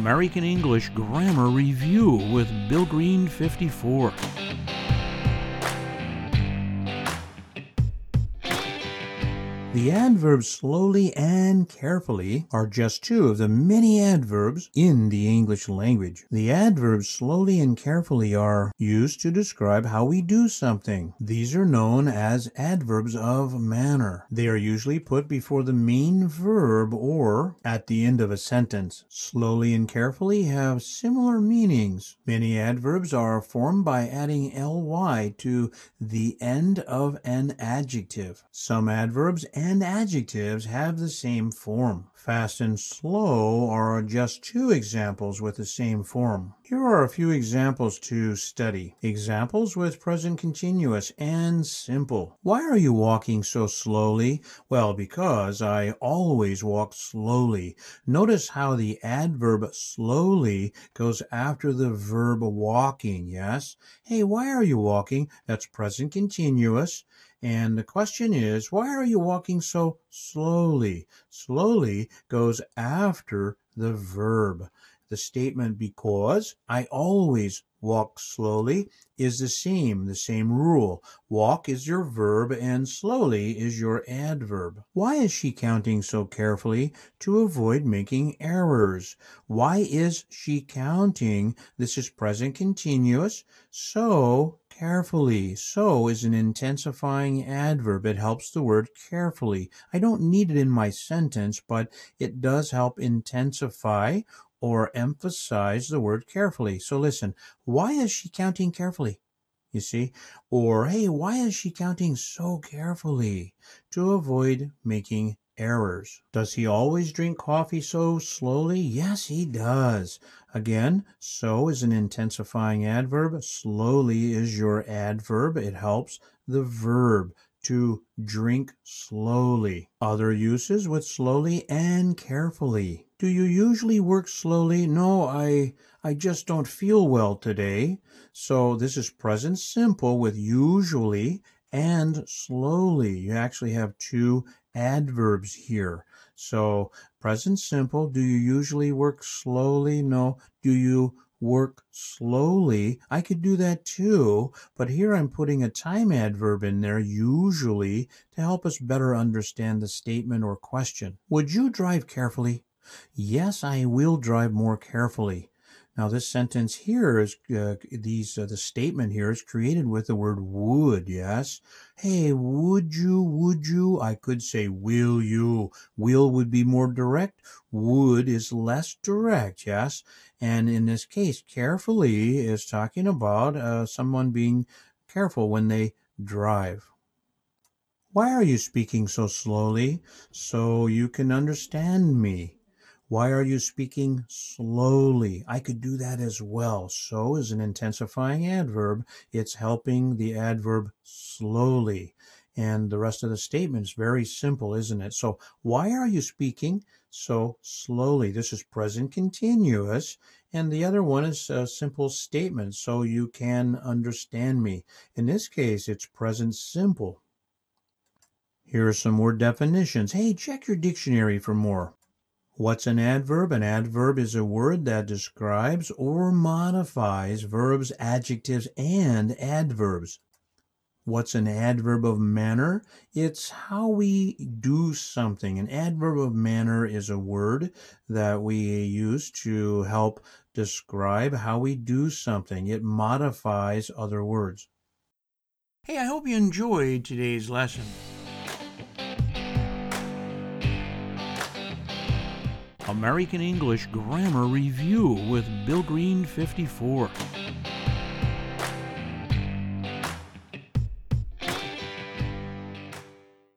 American English Grammar Review with Bill Green 54. The adverbs slowly and carefully are just two of the many adverbs in the English language. The adverbs slowly and carefully are used to describe how we do something. These are known as adverbs of manner. They are usually put before the main verb or at the end of a sentence. Slowly and carefully have similar meanings. Many adverbs are formed by adding ly to the end of an adjective. Some adverbs and adjectives have the same form. Fast and slow are just two examples with the same form. Here are a few examples to study. Examples with present continuous and simple. Why are you walking so slowly? Well, because I always walk slowly. Notice how the adverb slowly goes after the verb walking, yes? Hey, why are you walking? That's present continuous. And the question is, why are you walking so slowly? Slowly goes after the verb. The statement because I always walk slowly is the same, the same rule. Walk is your verb and slowly is your adverb. Why is she counting so carefully to avoid making errors? Why is she counting? This is present continuous. So carefully. So is an intensifying adverb. It helps the word carefully. I don't need it in my sentence, but it does help intensify or emphasize the word carefully. So listen, why is she counting carefully? You see? Or, hey, why is she counting so carefully? To avoid making errors. Does he always drink coffee so slowly? Yes, he does. Again, so is an intensifying adverb. Slowly is your adverb. It helps the verb to drink slowly. Other uses with slowly and carefully. Do you usually work slowly? No, I I just don't feel well today. So this is present simple with usually and slowly. You actually have two adverbs here. So present simple, do you usually work slowly? No. Do you work slowly? I could do that too, but here I'm putting a time adverb in there, usually, to help us better understand the statement or question. Would you drive carefully? Yes, I will drive more carefully. Now, this sentence here is uh, these uh, the statement here is created with the word would. Yes. Hey, would you? Would you? I could say will you. Will would be more direct. Would is less direct. Yes. And in this case, carefully is talking about uh, someone being careful when they drive. Why are you speaking so slowly? So you can understand me. Why are you speaking slowly? I could do that as well. So is an intensifying adverb. It's helping the adverb slowly. And the rest of the statement is very simple, isn't it? So why are you speaking so slowly? This is present continuous. And the other one is a simple statement. So you can understand me. In this case, it's present simple. Here are some more definitions. Hey, check your dictionary for more. What's an adverb? An adverb is a word that describes or modifies verbs, adjectives, and adverbs. What's an adverb of manner? It's how we do something. An adverb of manner is a word that we use to help describe how we do something. It modifies other words. Hey, I hope you enjoyed today's lesson. American English Grammar Review with Bill Green 54.